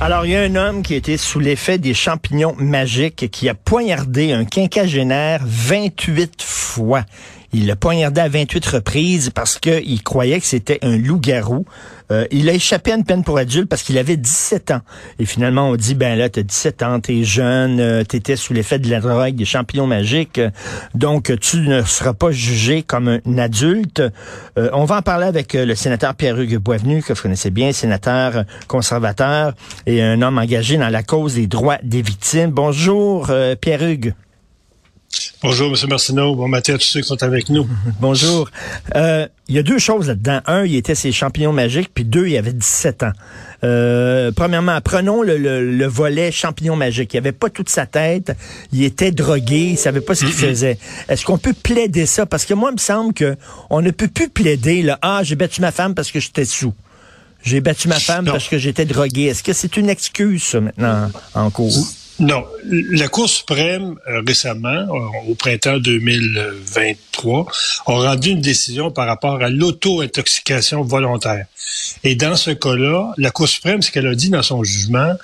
Alors, il y a un homme qui était sous l'effet des champignons magiques qui a poignardé un quinquagénaire 28 fois. Il l'a poignardé à 28 reprises parce qu'il croyait que c'était un loup-garou. Euh, il a échappé à une peine pour adulte parce qu'il avait 17 ans. Et finalement, on dit, ben là, t'as 17 ans, t'es jeune, euh, t'étais sous l'effet de la drogue, des champignons magiques, donc tu ne seras pas jugé comme un adulte. Euh, on va en parler avec euh, le sénateur Pierre-Hugues Boisvenu, que vous connaissez bien, sénateur conservateur et un homme engagé dans la cause des droits des victimes. Bonjour, Pierre-Hugues. Bonjour, M. Martineau. Bon matin à tous ceux qui sont avec nous. Bonjour. Euh, Il y a deux choses là-dedans. Un, il était ses champignons magiques, puis deux, il avait 17 ans. Euh, premièrement, prenons le, le, le volet champignons magiques. Il avait pas toute sa tête. Il était drogué. Il savait pas ce qu'il faisait. Est-ce qu'on peut plaider ça? Parce que moi, il me semble que on ne peut plus plaider le Ah, j'ai battu ma femme parce que j'étais sous. J'ai battu ma femme Non. parce que j'étais drogué. Est-ce que c'est une excuse, ça, maintenant, en cours? Non, la Cour suprême, euh, récemment, euh, au printemps 2023, a rendu une décision par rapport à l'auto-intoxication volontaire. Et dans ce cas-là, la Cour suprême, ce qu'elle a dit dans son jugement,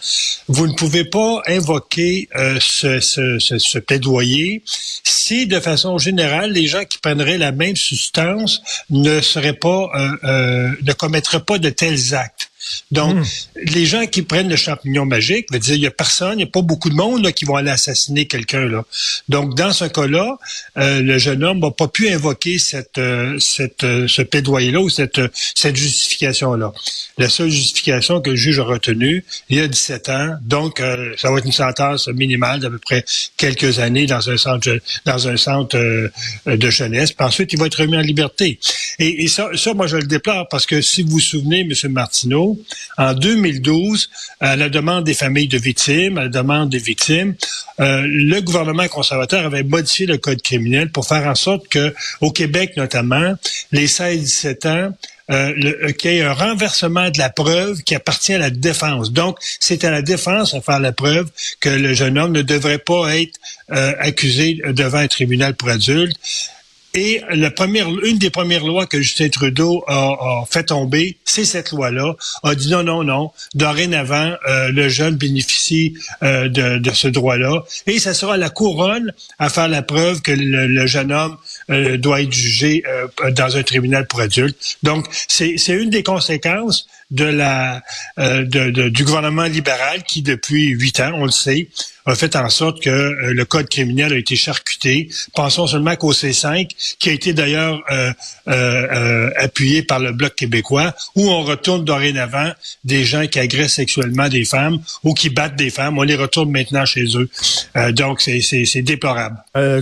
vous ne pouvez pas invoquer euh, ce, plaidoyer si, de façon générale, les gens qui prendraient la même substance ne seraient pas, ne commettraient pas de tels actes. Donc, les gens qui prennent le champignon magique, veut dire, il y a personne, il n'y a pas beaucoup de monde là, qui vont aller assassiner quelqu'un. là. Donc, dans ce cas-là, euh, le jeune homme n'a pas pu invoquer cette, euh, cette, euh, ce plaidoyer-là ou cette, cette justification-là. La seule justification que le juge a retenue, il y a 17 ans, donc euh, ça va être une sentence minimale d'à peu près quelques années dans un centre, dans un centre euh, de jeunesse. Puis ensuite, il va être remis en liberté. Et, et ça, ça, moi, je le déplore parce que si vous vous souvenez, M. Martineau, en 2012, à la demande des familles de victimes, à la demande des victimes, euh, le gouvernement conservateur avait modifié le code criminel pour faire en sorte que, au Québec notamment, les 16-17 ans, euh, euh, qu'il y ait un renversement de la preuve qui appartient à la défense. Donc, c'est à la défense à faire la preuve que le jeune homme ne devrait pas être euh, accusé devant un tribunal pour adultes. Et la première, une des premières lois que Justin Trudeau a, a fait tomber, c'est cette loi-là, a dit non, non, non. Dorénavant, euh, le jeune bénéficie euh, de, de ce droit-là. Et ça sera la couronne à faire la preuve que le, le jeune homme euh, doit être jugé euh, dans un tribunal pour adultes. Donc, c'est une des conséquences de la euh, du gouvernement libéral qui, depuis huit ans, on le sait, a fait en sorte que euh, le code criminel a été charcuté. Pensons seulement qu'au C5, qui a été d'ailleurs euh, euh, euh, appuyé par le Bloc québécois, où on retourne dorénavant des gens qui agressent sexuellement des femmes ou qui battent des femmes. On les retourne maintenant chez eux. Donc, c'est- déplorable.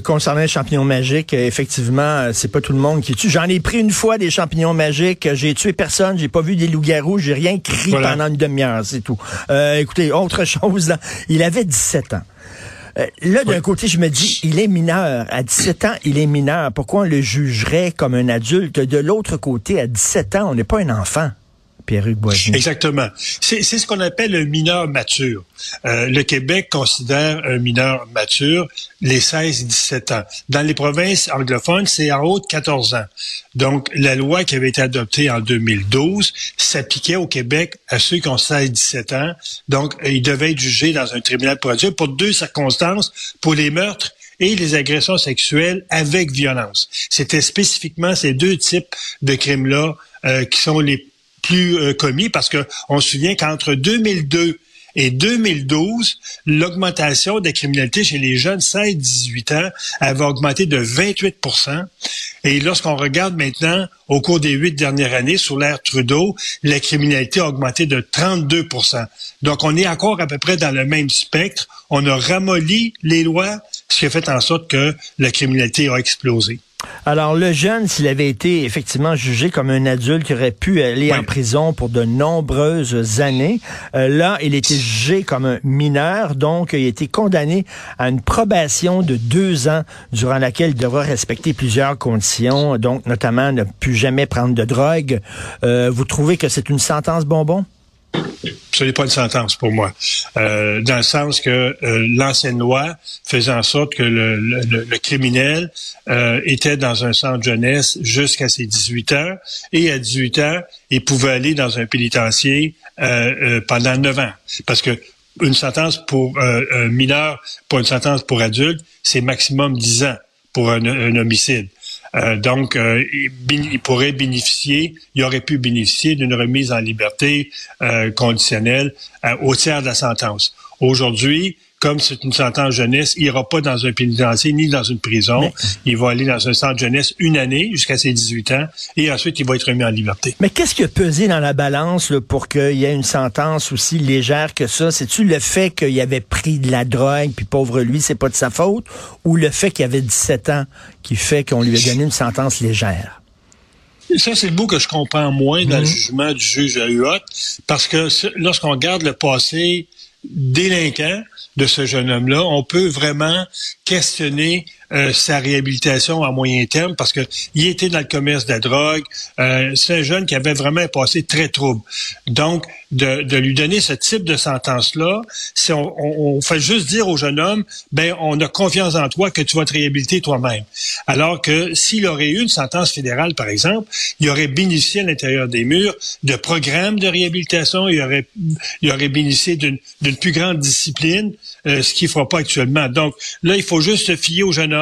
Concernant les champignons magiques, effectivement, c'est pas tout le monde qui tue. J'en ai pris une fois des champignons magiques. J'ai tué personne. J'ai pas vu des loups-garous. J'ai rien crié Voilà. pendant une demi-heure. C'est tout. Euh, écoutez, autre chose. Là, il avait 17 ans. Euh, là, d'un côté, je me dis, il est mineur. À 17 ans, il est mineur. Pourquoi on le jugerait comme un adulte? De l'autre côté, à 17 ans, on n'est pas un enfant. Exactement. C'est ce qu'on appelle un mineur mature. Euh, le Québec considère un mineur mature les 16-17 ans. Dans les provinces anglophones, c'est en haut de 14 ans. Donc, la loi qui avait été adoptée en 2012 s'appliquait au Québec à ceux qui ont 16-17 ans. Donc, ils devaient être jugés dans un tribunal pour deux circonstances, pour les meurtres et les agressions sexuelles avec violence. C'était spécifiquement ces deux types de crimes-là euh, qui sont les plus euh, commis parce que on se souvient qu'entre 2002 Et 2012, l'augmentation de la criminalité chez les jeunes 16-18 ans avait augmenté de 28% Et lorsqu'on regarde maintenant, au cours des huit dernières années, sous l'ère Trudeau, la criminalité a augmenté de 32% Donc, on est encore à peu près dans le même spectre. On a ramolli les lois, ce qui a fait en sorte que la criminalité a explosé. Alors, le jeune, s'il avait été effectivement jugé comme un adulte qui aurait pu aller en prison pour de nombreuses années, euh, là, il était jugé comme un mineur, donc il a été condamné à une probation de deux ans durant laquelle il devra respecter plusieurs conditions, donc notamment ne plus jamais prendre de drogue. Euh, vous trouvez que c'est une sentence bonbon? Ce n'est pas une sentence pour moi, euh, dans le sens que euh, l'ancienne loi faisait en sorte que le, le, criminel euh, était dans un centre jeunesse jusqu'à ses 18 ans, et à 18 ans, il pouvait aller dans un pénitencier pendant 9 ans, parce que une sentence pour un mineur, pour une sentence pour adulte, c'est maximum 10 ans pour un, un homicide. Euh, donc, euh, il, pourrait bénéficier, il aurait pu bénéficier d'une remise en liberté euh, conditionnelle au tiers de la sentence. Aujourd'hui, comme c'est une sentence jeunesse, il ira pas dans un pénitencier ni dans une prison. Il va aller dans un centre jeunesse une année jusqu'à ses 18 ans et ensuite il va être remis en liberté. Mais qu'est-ce qui a pesé dans la balance pour qu'il y ait une sentence aussi légère que ça? C'est-tu le fait qu'il avait pris de la drogue puis pauvre lui, c'est pas de sa faute? Ou le fait qu'il avait 17 ans qui fait qu'on lui a donné une sentence légère? Ça, c'est le bout que je comprends moins dans le mhm. jugement du juge à UOT, parce que lorsqu'on regarde le passé délinquant, de ce jeune homme-là, on peut vraiment questionner euh, sa réhabilitation à moyen terme parce que il était dans le commerce de la drogue. Euh, c'est un jeune qui avait vraiment passé très trouble. Donc, de, de lui donner ce type de sentence-là, c'est on, on, fait juste dire au jeune homme, ben on a confiance en toi que tu vas te réhabiliter toi-même. Alors que s'il aurait eu une sentence fédérale, par exemple, il aurait bénéficié à l'intérieur des murs de programmes de réhabilitation, il aurait, il aurait bénéficié d'une plus grande discipline, euh, ce qu'il ne fera pas actuellement. Donc là, il faut juste se fier au jeune homme,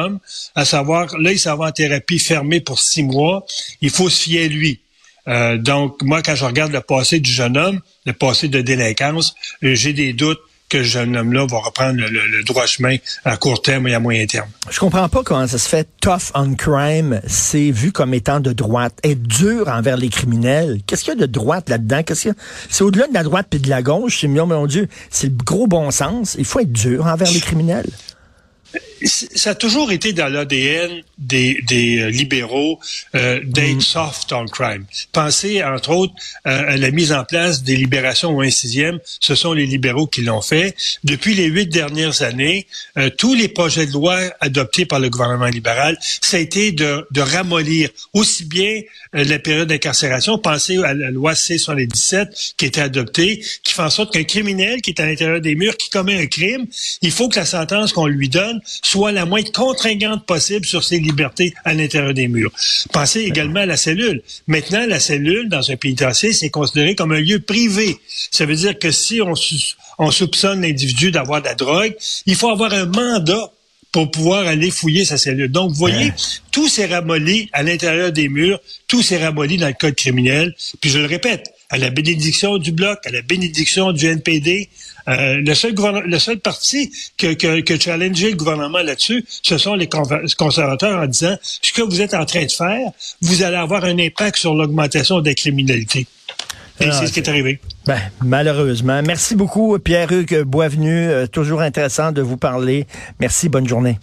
à savoir, là, il s'en va en thérapie fermée pour six mois, il faut se fier à lui. Euh, donc, moi, quand je regarde le passé du jeune homme, le passé de délinquance, euh, j'ai des doutes que ce jeune homme-là va reprendre le, droit chemin à court terme et à moyen terme. Je comprends pas comment ça se fait. Tough on crime, c'est vu comme étant de droite. Être dur envers les criminels. Qu'est-ce qu'il y a de droite là-dedans? C'est au-delà de la droite puis de la gauche. C'est mon Dieu. C'est le gros bon sens. Il faut être dur envers les criminels ça a toujours été dans l'ADN des, des euh, libéraux euh, d'être mm. soft on crime. Pensez, entre autres, euh, à la mise en place des libérations au 1 sixième. Ce sont les libéraux qui l'ont fait. Depuis les huit dernières années, euh, tous les projets de loi adoptés par le gouvernement libéral, ça a été de, de ramollir aussi bien la période d'incarcération. Pensez à la loi C sur les 17 qui était adoptée, qui fait en sorte qu'un criminel qui est à l'intérieur des murs, qui commet un crime, il faut que la sentence qu'on lui donne soit la moins contraignante possible sur ses libertés à l'intérieur des murs. Pensez également à la cellule. Maintenant, la cellule, dans un pénitencier, c'est considéré comme un lieu privé. Ça veut dire que si on, on soupçonne l'individu d'avoir de la drogue, il faut avoir un mandat pour pouvoir aller fouiller sa cellule. Donc, vous voyez, tout s'est ramolli à l'intérieur des murs, tout s'est ramolli dans le code criminel. Puis je le répète, à la bénédiction du Bloc, à la bénédiction du NPD. Euh, le, seul le seul parti que, que, que challengeait le gouvernement là-dessus, ce sont les conservateurs en disant ce que vous êtes en train de faire, vous allez avoir un impact sur l'augmentation de la criminalité. Et ah, c'est ce qui est arrivé. Ben, malheureusement. Merci beaucoup, Pierre-Hugues Boisvenu. Euh, toujours intéressant de vous parler. Merci, bonne journée.